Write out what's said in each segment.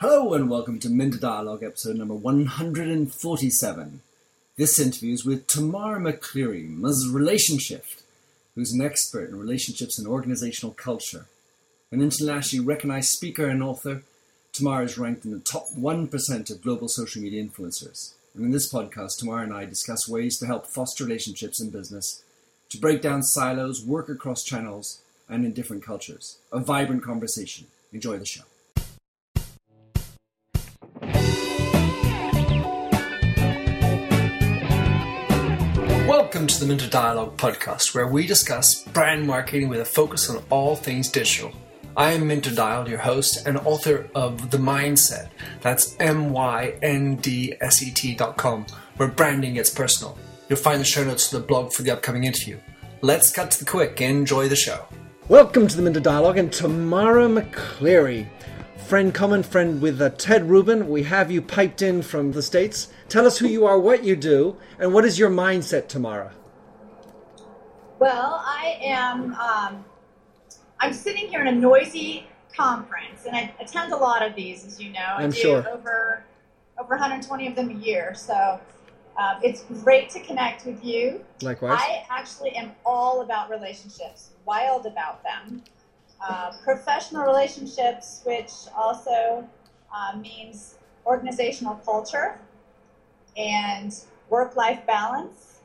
Hello and welcome to Minter Dialogue episode number 147. This interview is with Tamara McCleary, Ms. RelationShift, who's an expert in relationships and organizational culture. An internationally recognized speaker and author, Tamara is ranked in the top 1% of global social media influencers. And in this podcast, Tamara and I discuss ways to help foster relationships in business, to break down silos, work across channels, and in different cultures. A vibrant conversation. Enjoy the show. Welcome to the Minter Dialogue podcast, where we discuss brand marketing with a focus on all things digital. I am Minter Dial, your host and author of The Myndset. That's M Y N D S E T dot com, where branding gets personal. You'll find the show notes to the blog for the upcoming interview. Let's cut to the quick. and Enjoy the show. Welcome to the Minter Dialogue and Tamara McCleary. Friend, common friend with uh, Ted Rubin. We have you piped in from the States. Tell us who you are, what you do, and what is your mindset, Tamara? Well, I am. Um, I'm sitting here in a noisy conference, and I attend a lot of these, as you know. I I'm do sure. over over 120 of them a year. So um, it's great to connect with you. Likewise. I actually am all about relationships, wild about them. Uh, professional relationships, which also uh, means organizational culture and work life balance,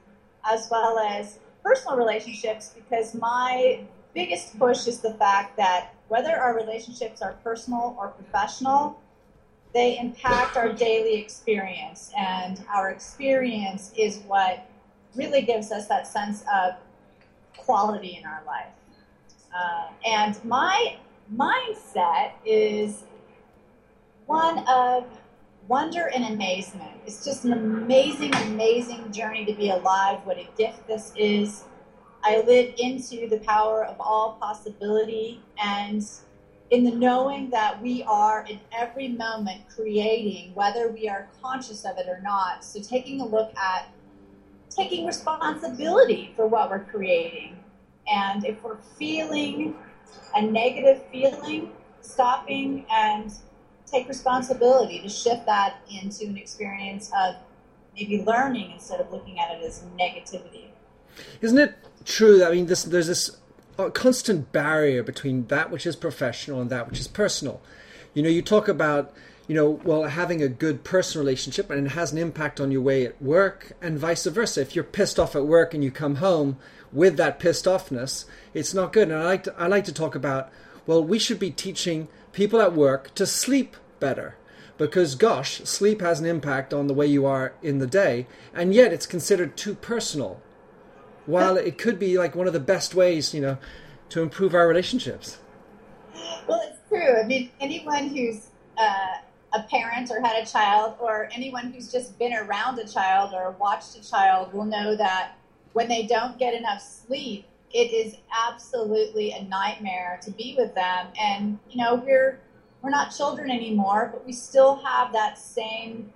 as well as personal relationships, because my biggest push is the fact that whether our relationships are personal or professional, they impact our daily experience, and our experience is what really gives us that sense of quality in our life. Uh, and my mindset is one of wonder and amazement. It's just an amazing, amazing journey to be alive. What a gift this is. I live into the power of all possibility and in the knowing that we are in every moment creating, whether we are conscious of it or not. So, taking a look at taking responsibility for what we're creating. And if we're feeling a negative feeling, stopping and take responsibility to shift that into an experience of maybe learning instead of looking at it as negativity. Isn't it true that I mean, this, there's this uh, constant barrier between that which is professional and that which is personal? You know, you talk about you know, well, having a good personal relationship and it has an impact on your way at work and vice versa. If you're pissed off at work and you come home with that pissed offness, it's not good. And I like to, I like to talk about, well, we should be teaching people at work to sleep better because gosh, sleep has an impact on the way you are in the day, and yet it's considered too personal. While it could be like one of the best ways, you know, to improve our relationships. Well, it's true. I mean, anyone who's uh, a parent or had a child, or anyone who's just been around a child or watched a child will know that when they don't get enough sleep, it is absolutely a nightmare to be with them. And you know, we're we're not children anymore, but we still have that same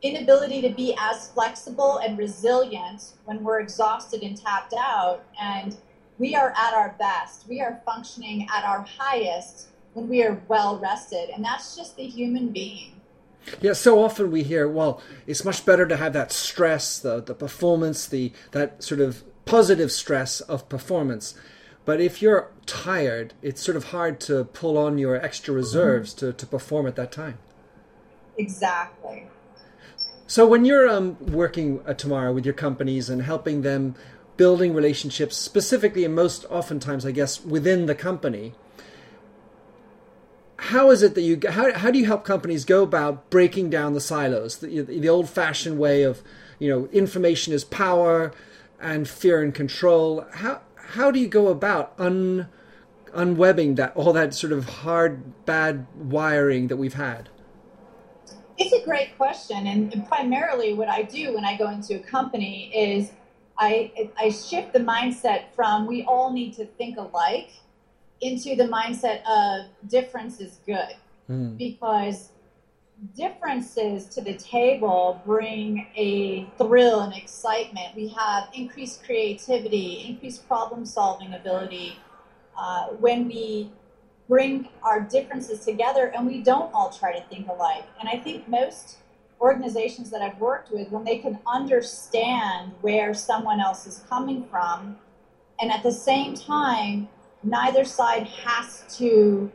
inability to be as flexible and resilient when we're exhausted and tapped out. And we are at our best. We are functioning at our highest when we are well rested. And that's just the human being. Yeah, so often we hear, well, it's much better to have that stress, the, the performance, the that sort of positive stress of performance. But if you're tired, it's sort of hard to pull on your extra reserves to, to perform at that time. Exactly. So when you're um, working uh, Tamara with your companies and helping them building relationships, specifically and most oftentimes, I guess, within the company, how is it that you how, how do you help companies go about breaking down the silos, the, the old-fashioned way of, you know, information is power and fear and control? How how do you go about un unwebbing that all that sort of hard bad wiring that we've had? It's a great question, and primarily what I do when I go into a company is I I shift the mindset from we all need to think alike into the mindset of difference is good Mm. because differences to the table bring a thrill and excitement. We have increased creativity, increased problem solving ability. Uh, when we bring our differences together and we don't all try to think alike. And I think most organizations that I've worked with, when they can understand where someone else is coming from, and at the same time, neither side has to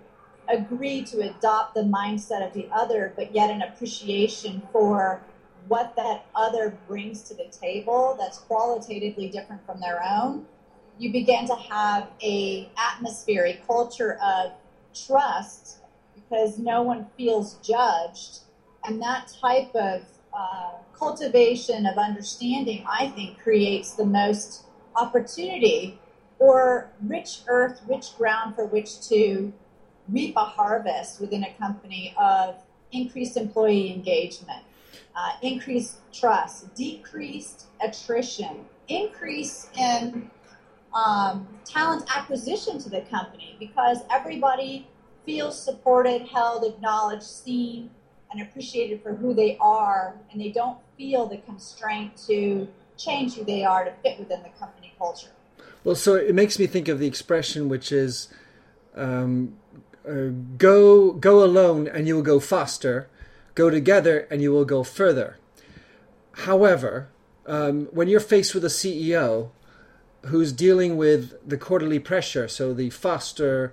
agree to adopt the mindset of the other, but yet an appreciation for what that other brings to the table that's qualitatively different from their own. You begin to have a atmosphere a culture of trust because no one feels judged. And that type of uh, cultivation of understanding i think creates the most opportunity or rich earth rich ground for which to reap a harvest within a company of increased employee engagement uh, increased trust, decreased attrition, increase in um, talent acquisition to the company because everybody feels supported, held, acknowledged, seen, and appreciated for who they are, and they don't feel the constraint to change who they are to fit within the company culture. Well, so it makes me think of the expression which is um, uh, go go alone and you will go faster Go together and you will go further. However, um, when you're faced with a CEO who's dealing with the quarterly pressure, so the faster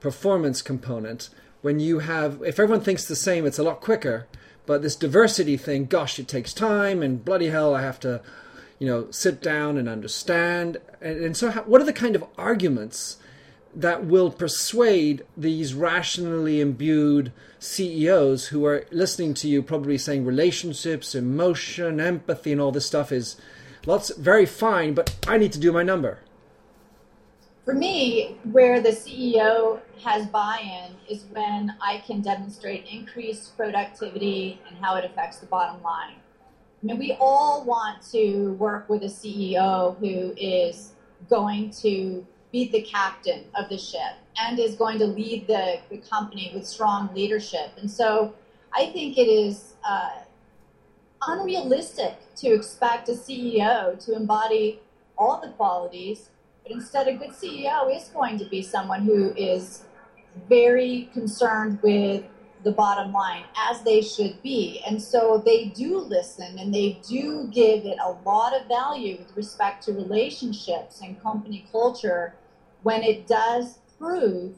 performance component, when you have, if everyone thinks the same, it's a lot quicker. But this diversity thing, gosh, it takes time, and bloody hell, I have to, you know, sit down and understand. And, and so, how, what are the kind of arguments that will persuade these rationally imbued CEOs who are listening to you probably saying relationships, emotion, empathy, and all this stuff is lots very fine, but I need to do my number. For me, where the CEO has buy in is when I can demonstrate increased productivity and how it affects the bottom line. I mean, we all want to work with a CEO who is going to be the captain of the ship and is going to lead the, the company with strong leadership. And so I think it is uh, unrealistic to expect a CEO to embody all the qualities, but instead, a good CEO is going to be someone who is very concerned with the bottom line, as they should be. And so they do listen and they do give it a lot of value with respect to relationships and company culture when it does prove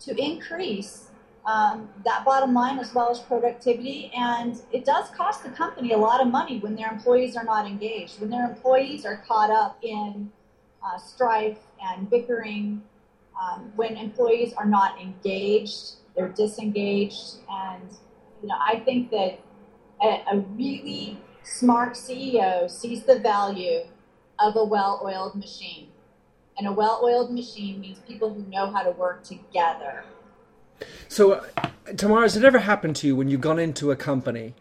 to increase um, that bottom line as well as productivity. And it does cost the company a lot of money when their employees are not engaged, when their employees are caught up in uh, strife and bickering, um, when employees are not engaged, they're disengaged. And you know, I think that a, a really smart CEO sees the value of a well-oiled machine and a well oiled machine means people who know how to work together. So, uh, Tamara, has it ever happened to you when you've gone into a company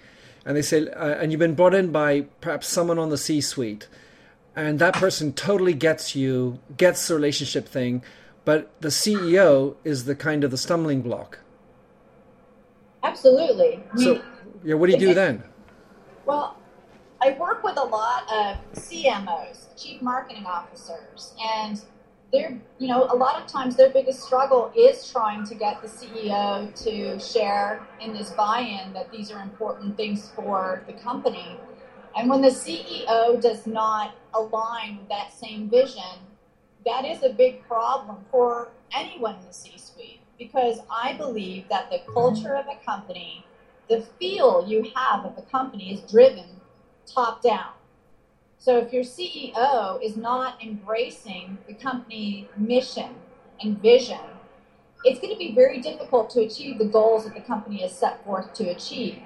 and they say, uh, and you've been brought in by perhaps someone on the C suite, and that person totally gets you, gets the relationship thing, but the CEO is the kind of the stumbling block? Absolutely. So, yeah, what do you do then? Well, I work with a lot of CMOs, chief marketing officers, and they're, you know, a lot of times their biggest struggle is trying to get the CEO to share in this buy-in that these are important things for the company. And when the CEO does not align with that same vision, that is a big problem for anyone in the C-suite because I believe that the culture of a company, the feel you have of a company is driven top down. So if your CEO is not embracing the company mission and vision, it's going to be very difficult to achieve the goals that the company has set forth to achieve.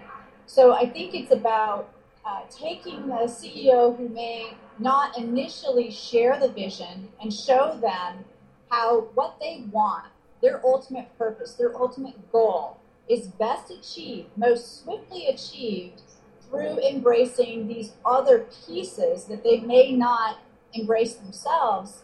So I think it's about uh, taking the CEO who may not initially share the vision and show them how what they want, their ultimate purpose, their ultimate goal, is best achieved, most swiftly achieved through embracing these other pieces that they may not embrace themselves,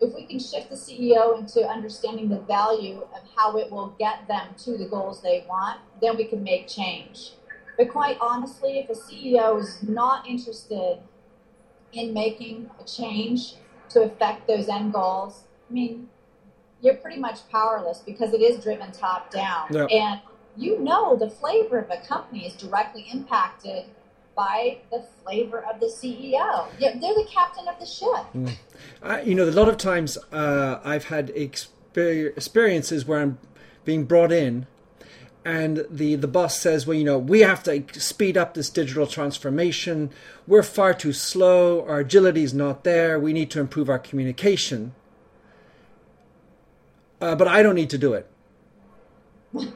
if we can shift the CEO into understanding the value of how it will get them to the goals they want, then we can make change. But quite honestly, if a CEO is not interested in making a change to affect those end goals, I mean, you're pretty much powerless because it is driven top down. Yeah. And you know the flavor of a company is directly impacted by the flavor of the CEO. They're the captain of the ship. Mm. I, you know, a lot of times uh, I've had exper- experiences where I'm being brought in and the, the boss says, well, you know, we have to speed up this digital transformation. We're far too slow. Our agility is not there. We need to improve our communication. Uh, but I don't need to do it. and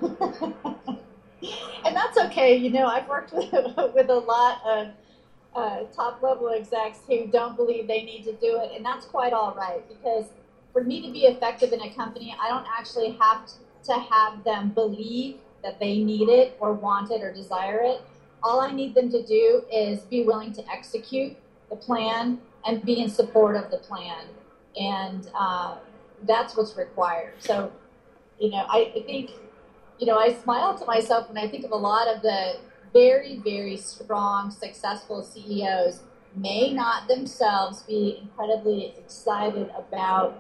that's okay. You know, I've worked with, with a lot of uh, top level execs who don't believe they need to do it, and that's quite all right because for me to be effective in a company, I don't actually have to have them believe that they need it or want it or desire it. All I need them to do is be willing to execute the plan and be in support of the plan, and uh, that's what's required. So, you know, I, I think you know, I smile to myself when I think of a lot of the very, very strong, successful CEOs may not themselves be incredibly excited about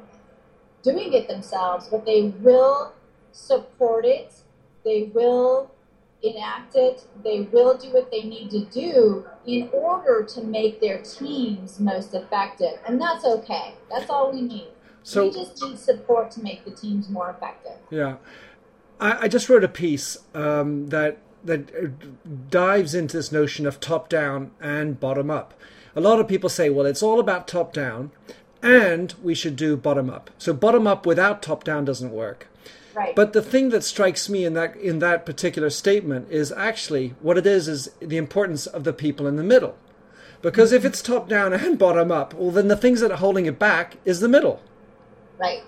doing it themselves, but they will support it, they will enact it, they will do what they need to do in order to make their teams most effective. And that's okay. That's all we need. So, we just need support to make the teams more effective. Yeah. I, I just wrote a piece um, that that dives into this notion of top down and bottom up. A lot of people say, well, it's all about top down, and we should do bottom up. So bottom up without top down doesn't work. Right. But the thing that strikes me in that in that particular statement is actually what it is is the importance of the people in the middle. Because if it's top down and bottom up, well then the things that are holding it back is the middle. Right.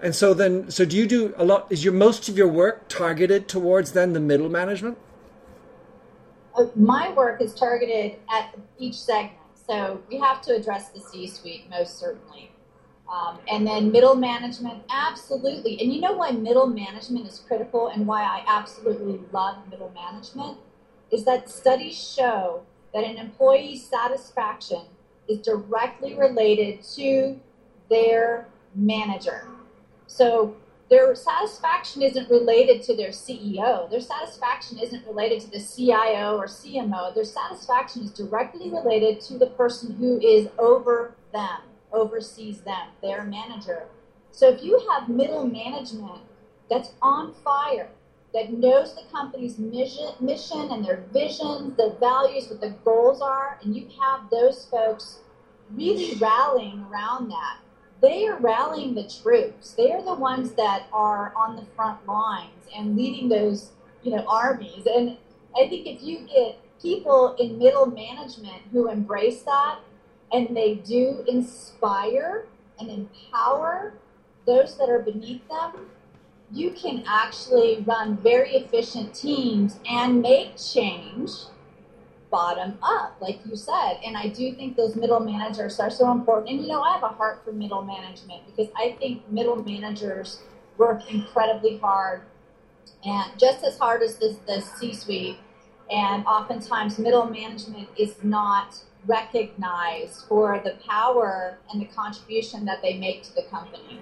And so then, so do you do a lot? Is your most of your work targeted towards then the middle management? Uh, my work is targeted at each segment. So we have to address the C-suite most certainly, um, and then middle management, absolutely. And you know why middle management is critical, and why I absolutely love middle management, is that studies show that an employee's satisfaction is directly related to their manager. So their satisfaction isn't related to their CEO. Their satisfaction isn't related to the CIO or CMO. Their satisfaction is directly related to the person who is over them, oversees them, their manager. So if you have middle management that's on fire, that knows the company's mission, mission and their visions, the values, what the goals are, and you have those folks really rallying around that, they are rallying the troops. They are the ones that are on the front lines and leading those, you know, armies. And I think if you get people in middle management who embrace that and they do inspire and empower those that are beneath them, you can actually run very efficient teams and make change bottom up, like you said. And I do think those middle managers are so important. And you know, I have a heart for middle management because I think middle managers work incredibly hard and just as hard as the, the C suite. And oftentimes, middle management is not recognized for the power and the contribution that they make to the company.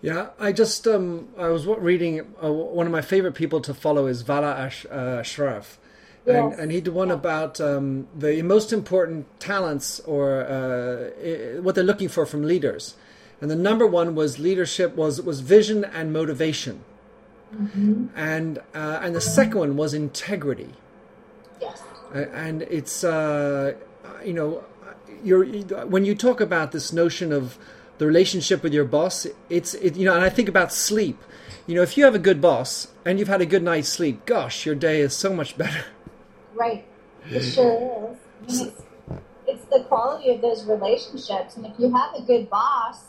Yeah, I just um, I was reading uh, one of my favorite people to follow is Vala Ash, uh, Afshar, and, and he did one about um, the most important talents or uh, what they're looking for from leaders. And the number one was leadership was was vision and motivation. Mm-hmm. And uh, and the second one was integrity. Yes. And it's uh, you know you're when you talk about this notion of the relationship with your boss, it's it, you know, and I think about sleep. You know, if you have a good boss and you've had a good night's sleep, gosh, your day is so much better. Right. It sure is. I mean, it's, it's the quality of those relationships. And if you have a good boss,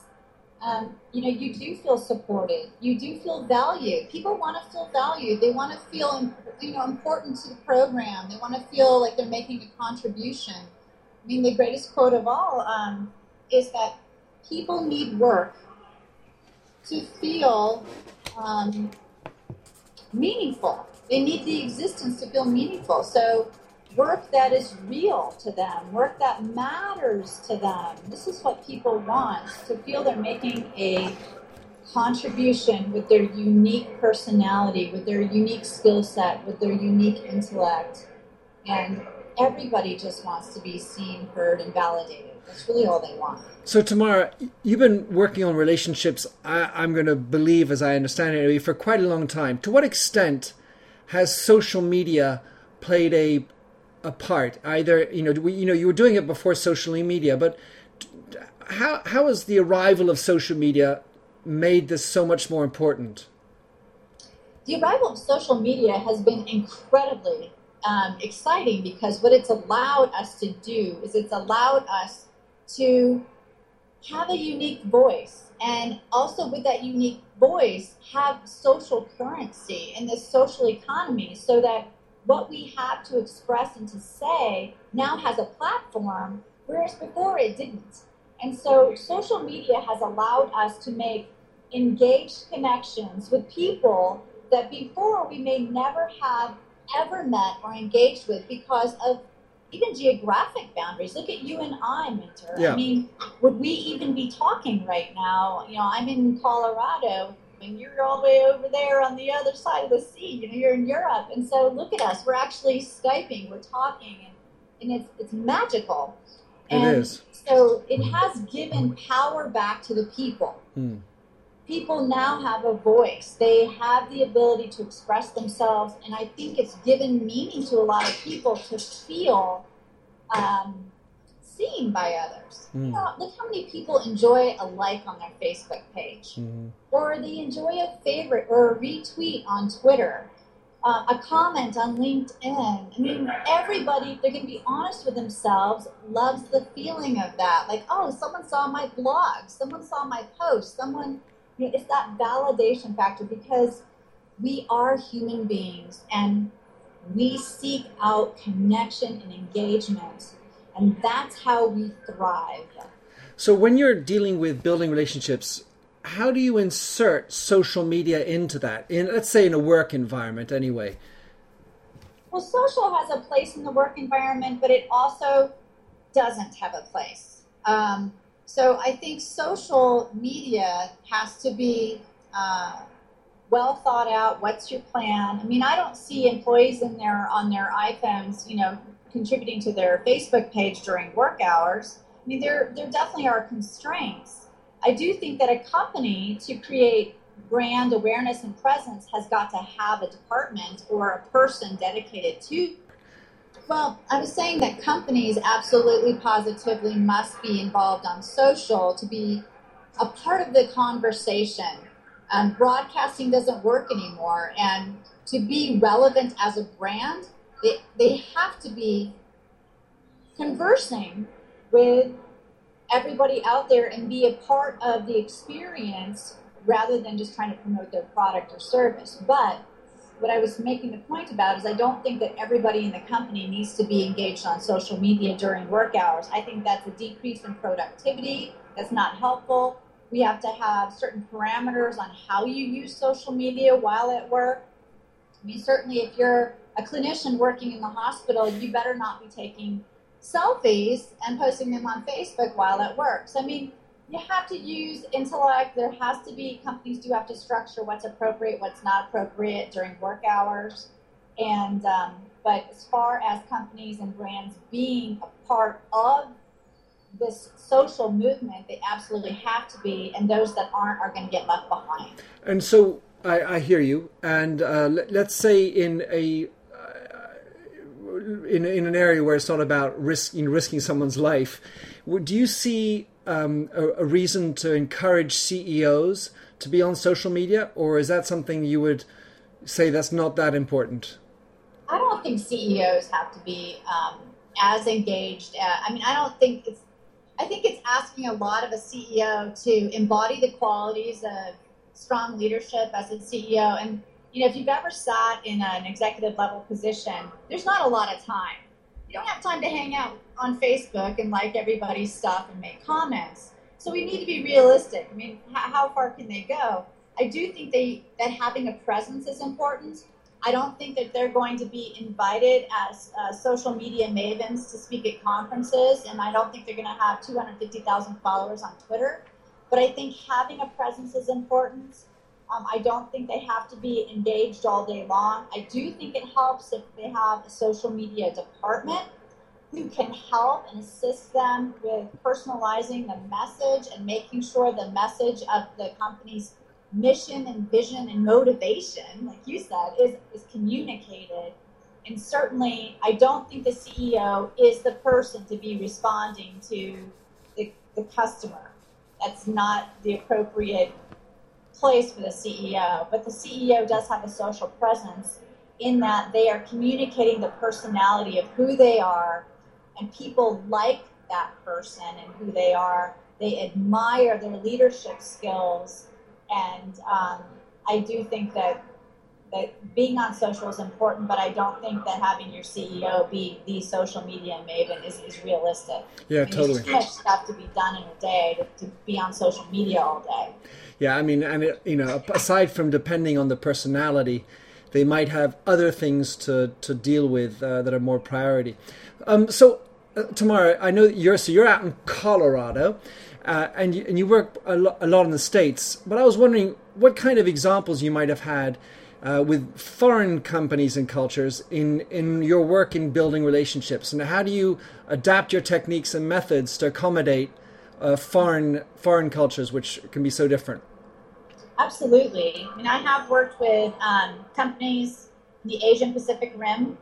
um, you know, you do feel supported. You do feel valued. People want to feel valued. They want to feel, you know, important to the program. They want to feel like they're making a contribution. I mean, the greatest quote of all um, is that people need work to feel um, meaningful. They need the existence to feel meaningful. So, work that is real to them, work that matters to them. This is what people want to feel they're making a contribution with their unique personality, with their unique skill set, with their unique intellect. And everybody just wants to be seen, heard, and validated. That's really all they want. So, Tamara, you've been working on relationships, I, am going to believe, as I understand it, for quite a long time. To what extent has social media played a a part? Either, you know, we, you know, you were doing it before social media, but how how has the arrival of social media made this so much more important? The arrival of social media has been incredibly um, exciting because what it's allowed us to do is it's allowed us to have a unique voice and also with that unique voice have social currency in this social economy so that what we have to express and to say now has a platform whereas before it didn't. And so social media has allowed us to make engaged connections with people that before we may never have ever met or engaged with because of even geographic boundaries. Look at you and I, Minter. Yeah. I mean, would we even be talking right now? You know, I'm in Colorado and you're all the way over there on the other side of the sea. You know, you're in Europe. And so look at us. We're actually Skyping, we're talking, and, and it's, it's magical. It and is. So it has given power back to the people. Hmm people now have a voice. They have the ability to express themselves, and I think it's given meaning to a lot of people to feel um, seen by others. Mm. You know, look how many people enjoy a like on their Facebook page, mm-hmm. or they enjoy a favorite or a retweet on Twitter. Uh, a comment on LinkedIn. I mean, everybody, if they're going to be honest with themselves, loves the feeling of that. Like, oh, someone saw my blog, someone saw my post, someone you know, it's that validation factor because we are human beings and we seek out connection and engagement, and that's how we thrive. So, when you're dealing with building relationships, how do you insert social media into that? In let's say in a work environment, anyway. Well, social has a place in the work environment, but it also doesn't have a place. Um, so I think social media has to be uh, well thought out. What's your plan? I mean, I don't see employees in there on their iPhones, you know, contributing to their Facebook page during work hours. I mean, there there definitely are constraints. I do think that a company to create brand awareness and presence has got to have a department or a person dedicated to well, I was saying that companies absolutely positively must be involved on social to be a part of the conversation. Um, broadcasting doesn't work anymore, and to be relevant as a brand, they, they have to be conversing with everybody out there and be a part of the experience rather than just trying to promote their product or service. But what I was making the point about is I don't think that everybody in the company needs to be engaged on social media during work hours. I think that's a decrease in productivity. That's not helpful. We have to have certain parameters on how you use social media while at work. I mean, certainly if you're a clinician working in the hospital, you better not be taking selfies and posting them on Facebook while at work. So, I mean, you have to use intellect. There has to be companies do have to structure what's appropriate, what's not appropriate during work hours, and um, but as far as companies and brands being a part of this social movement, they absolutely have to be, and those that aren't are going to get left behind. And so I, I hear you. And uh, let, us say in a uh, in, in an area where it's not about risking risking someone's life, do you see um, a, a, reason to encourage CEOs to be on social media, or is that something you would say that's not that important? I don't think CEOs have to be um, as engaged. Uh, I mean, I don't think it's. I think it's asking a lot of a CEO to embody the qualities of strong leadership as a CEO. And you know, if you've ever sat in an executive level position, there's not a lot of time don't have time to hang out on Facebook and like everybody's stuff and make comments. So we need to be realistic. I mean, how, how far can they go? I do think they that having a presence is important. I don't think that they're going to be invited as uh, social media mavens to speak at conferences, and I don't think they're going to have 250,000 followers on Twitter. but I think having a presence is important. Um, I don't think they have to be engaged all day long. I do think it helps if they have a social media department who can help and assist them with personalizing the message and making sure the message of the company's mission and vision and motivation, like you said, is, is communicated. And certainly, I don't think the CEO is the person to be responding to the, the customer. That's not the appropriate place for the CEO. But the CEO does have a social presence in that they are communicating the personality of who they are, and people like that person and who they are. They admire their leadership skills and um, I do think that that being on social is important, but I don't think that having your CEO be the social media maven is, is realistic. Yeah, I mean, totally. There's too much stuff to be done in a day to, to be on social media all day. Yeah, I mean, and it, you know, aside from depending on the personality, they might have other things to to deal with uh, that are more priority. Um, so, uh, Tamara, I know you're so you're out in Colorado, uh, and, you, and you work a, lo- a, lot in the States, but I was wondering what kind of examples you might have had uh, with foreign companies and cultures in, in your work in building relationships, and how do you adapt your techniques and methods to accommodate uh, foreign foreign cultures, which can be so different? Absolutely. I mean, I have worked with um, companies in the Asian Pacific Rim,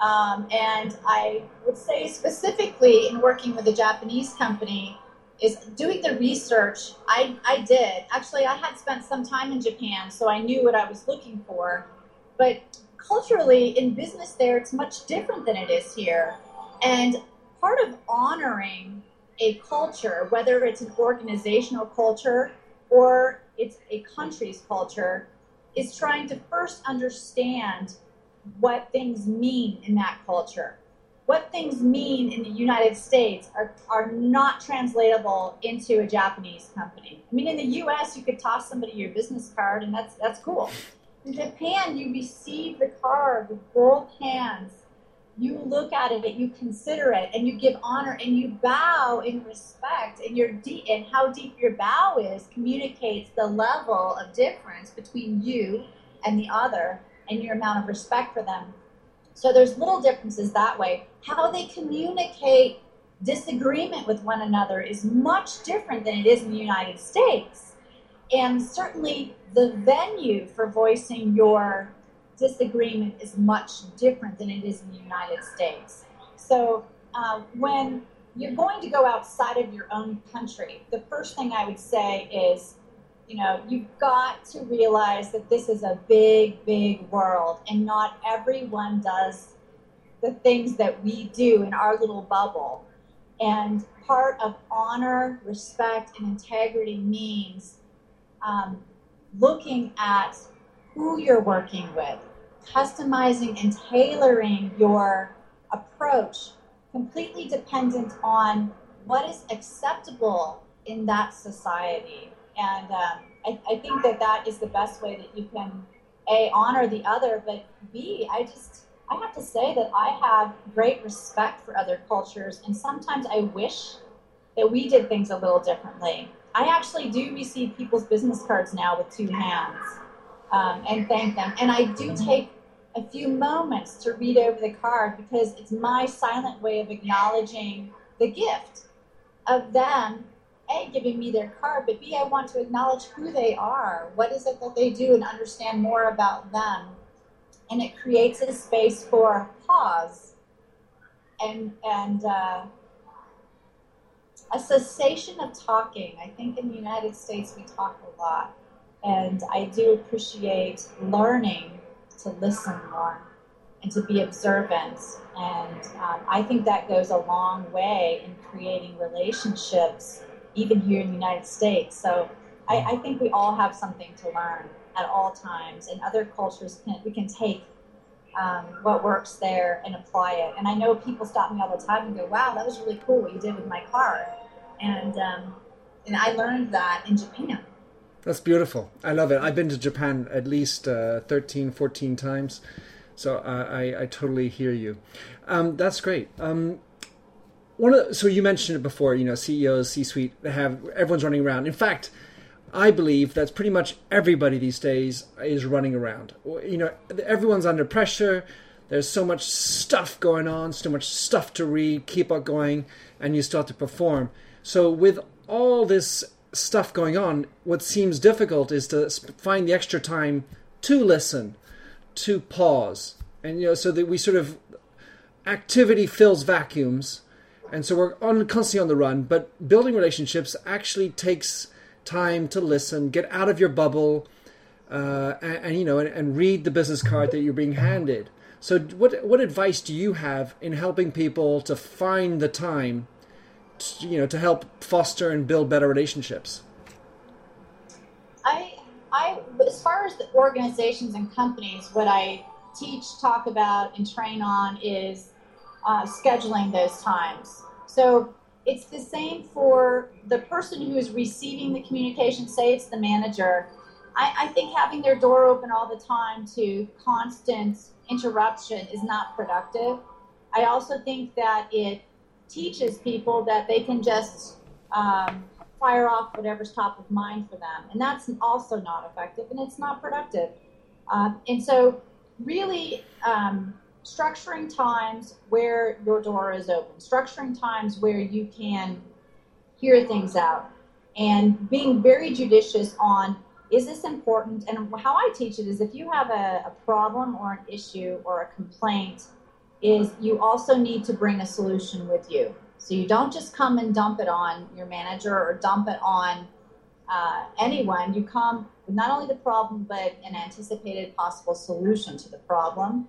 um, and I would say specifically in working with a Japanese company, is doing the research I, I did. Actually, I had spent some time in Japan, so I knew what I was looking for. But culturally, in business there, it's much different than it is here. And part of honoring a culture, whether it's an organizational culture or it's a country's culture, is trying to first understand what things mean in that culture what things mean in the United States are, are not translatable into a Japanese company. I mean, in the US, you could toss somebody your business card, and that's, that's cool. In Japan, you receive the card with both hands. You look at it, you consider it, and you give honor, and you bow in respect. And your and how deep your bow is communicates the level of difference between you and the other, and your amount of respect for them. So there's little differences that way. How they communicate disagreement with one another is much different than it is in the United States. And certainly the venue for voicing your disagreement is much different than it is in the United States. So uh, when you're going to go outside of your own country, the first thing I would say is you know, you've got to realize that this is a big, big world, and not everyone does the things that we do in our little bubble. And part of honor, respect, and integrity means um, looking at who you're working with, customizing and tailoring your approach completely dependent on what is acceptable in that society and um, I, I think that that is the best way that you can a honor the other, but b I just I have to say that I have great respect for other cultures, and sometimes I wish that we did things a little differently. I actually do receive people's business cards now with two hands um, and thank them, and I do take a few moments to read over the card because it's my silent way of acknowledging the gift of them a, giving me their card, but B, I want to acknowledge who they are. What is it that they do and understand more about them? And it creates a space for pause and, and uh, a cessation of talking. I think in the United States we talk a lot. And I do appreciate learning to listen more and to be observant. And um, I think that goes a long way in creating relationships even here in the United States. So I, I think we all have something to learn at all times, and other cultures can we can take um, what works there and apply it. And I know people stop me all the time and go, "Wow, that was really cool what you did with my car," and um, and I learned that in Japan. That's beautiful. I love it. I've been to Japan at least uh, 13, 14 times. So I, I, I totally hear you. Um, that's great. Um, one of the, so you mentioned it before. You know, CEOs, C-suite, have everyone's running around. In fact, I believe that's pretty much everybody these days is running around. You know, everyone's under pressure. There's so much stuff going on, so much stuff to read. Keep up going, and you start to perform. So with all this stuff going on, what seems difficult is to find the extra time to listen, to pause, and you know, so that we sort of activity fills vacuums, and so we're on constantly on the run. But building relationships actually takes time to listen, get out of your bubble, uh, and, and, you know, and, and read the business card that you're being handed. So, what what advice do you have in helping people to find the time, to, you know, to help foster and build better relationships? I I as far as the organizations and companies, what I teach, talk about, and train on is uh, scheduling those times. So it's the same for the person who is receiving the communication, say it's the manager. I, I think having their door open all the time to constant interruption is not productive. I also think that it teaches people that they can just um, fire off whatever's top of mind for them. And that's also not effective and it's not productive. Uh, and so, really, um, structuring times where your door is open, structuring times where you can hear things out, and being very judicious on is this important? And how I teach it is if you have a, a problem or an issue or a complaint, is you also need to bring a solution with you. So you don't just come and dump it on your manager or dump it on uh, anyone. You come with not only the problem, but an anticipated possible solution to the problem.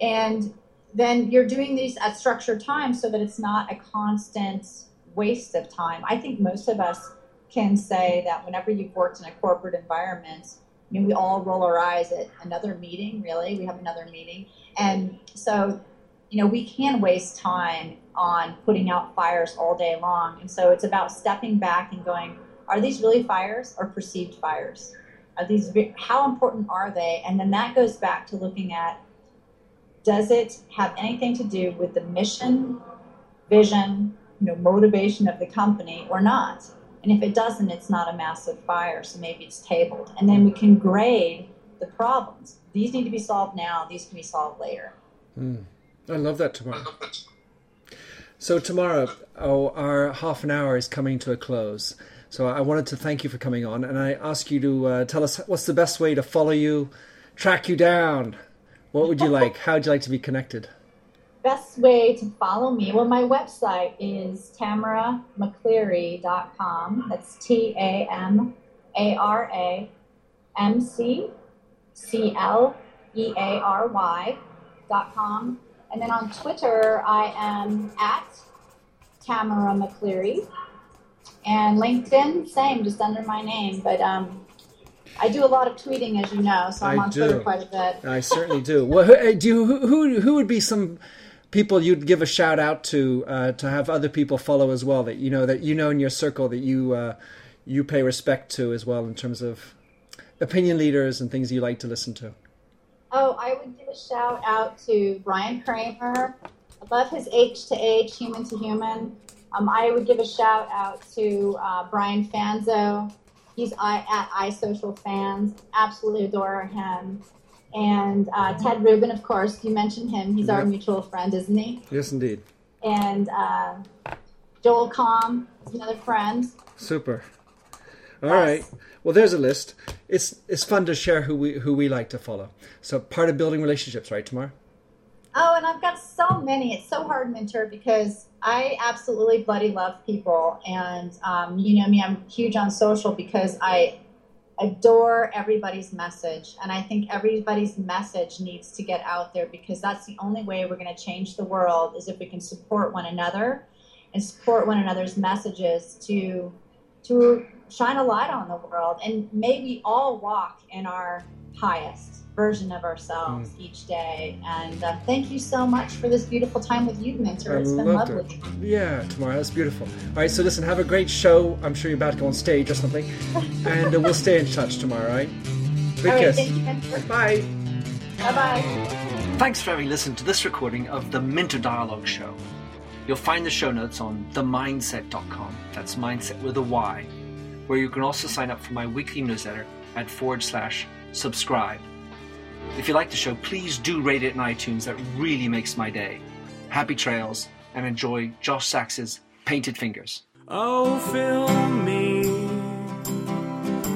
And then you're doing these at structured times so that it's not a constant waste of time. I think most of us can say that whenever you've worked in a corporate environment, I mean, we all roll our eyes at another meeting, really. We have another meeting. And so, you know, we can waste time on putting out fires all day long. And so it's about stepping back and going, are these really fires or perceived fires? Are these, how important are they? And then that goes back to looking at does it have anything to do with the mission, vision, you know, motivation of the company or not? And if it doesn't, it's not a massive fire, so maybe it's tabled. And then we can grade the problems. These need to be solved now, these can be solved later. Mm. I love that Tamara. So Tamara, oh, our half an hour is coming to a close. So I wanted to thank you for coming on, and I ask you to uh, tell us what's the best way to follow you, track you down, what would you like? How would you like to be connected? Best way to follow me. Well, my website is tamaramccleary.com. That's T A M A R A M C C L E A R Y.com. And then on Twitter, I am at Tamara McCleary. And LinkedIn, same, just under my name. But um, I do a lot of tweeting, as you know, so I'm I on do. Twitter quite a bit. I certainly do. Well, who, do you, who who would be some people you'd give a shout out to uh, to have other people follow as well that you know that you know in your circle that you uh, you pay respect to as well in terms of opinion leaders and things you like to listen to. Oh, I would give a shout out to Bryan Kramer. I love his H to H, human to human. Um, I would give a shout out to uh, Brian Fanzo. He's at iSocialFanz. Absolutely adore him. And uh, Ted Rubin, of course, you mentioned him. He's yep. our mutual friend, isn't he? Yes, indeed. And uh, Joel Comm another friend. Super. All yes. right. Well, there's a list. It's it's fun to share who we who we like to follow. So part of building relationships, right, Tamar? Oh, and I've got so many. It's so hard, Minter, because I absolutely bloody love people, and um, you know me, I'm huge on social because I adore everybody's message, and I think everybody's message needs to get out there because that's the only way we're going to change the world is if we can support one another and support one another's messages to to shine a light on the world, and maybe all walk in our highest version of ourselves mm. each day. And uh, thank you so much for this beautiful time with you, Minter. It's I been lovely. It. Yeah, Tamara. That's beautiful. All right, so listen, have a great show. I'm sure you're about to go on stage or something. and uh, we'll stay in touch Tamara, all right? Big all kiss. Right, you, Bye. Bye bye. Thanks for having listened to this recording of the Minter Dialogue Show. You'll find the show notes on themindset.com. That's mindset with a Y, where you can also sign up for my weekly newsletter at forward slash subscribe. If you like the show, please do rate it in iTunes. That really makes my day. Happy trails and enjoy Josh Sachs's Painted Fingers. Oh, fill me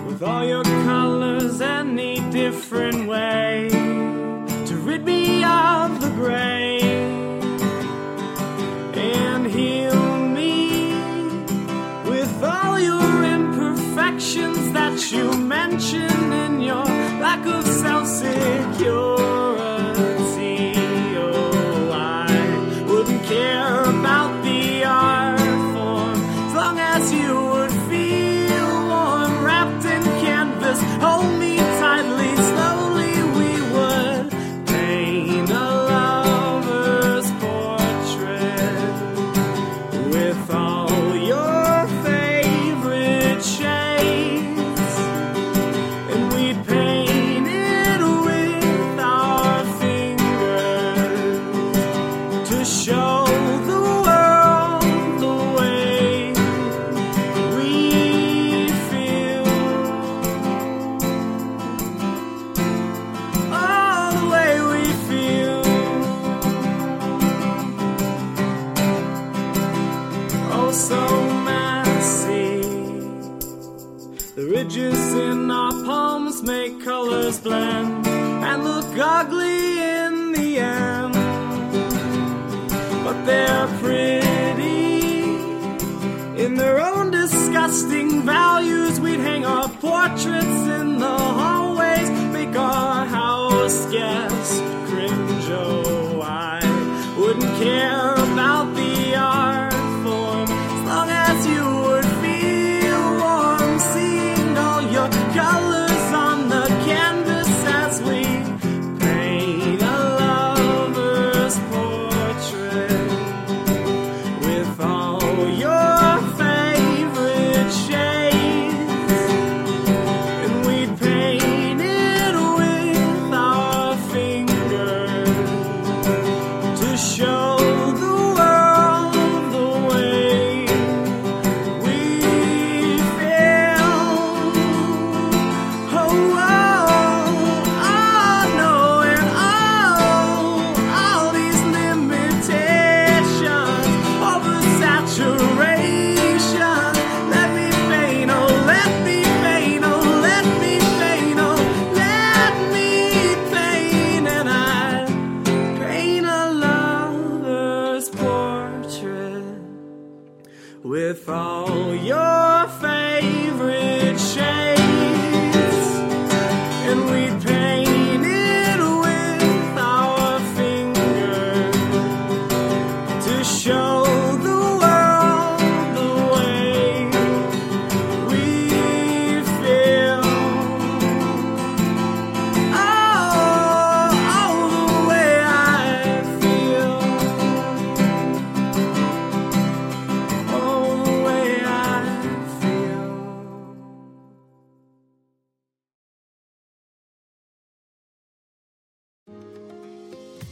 with all your colors any different way to rid me of the gray and heal me with all your imperfections that you mention in your lack of céu é que hoje.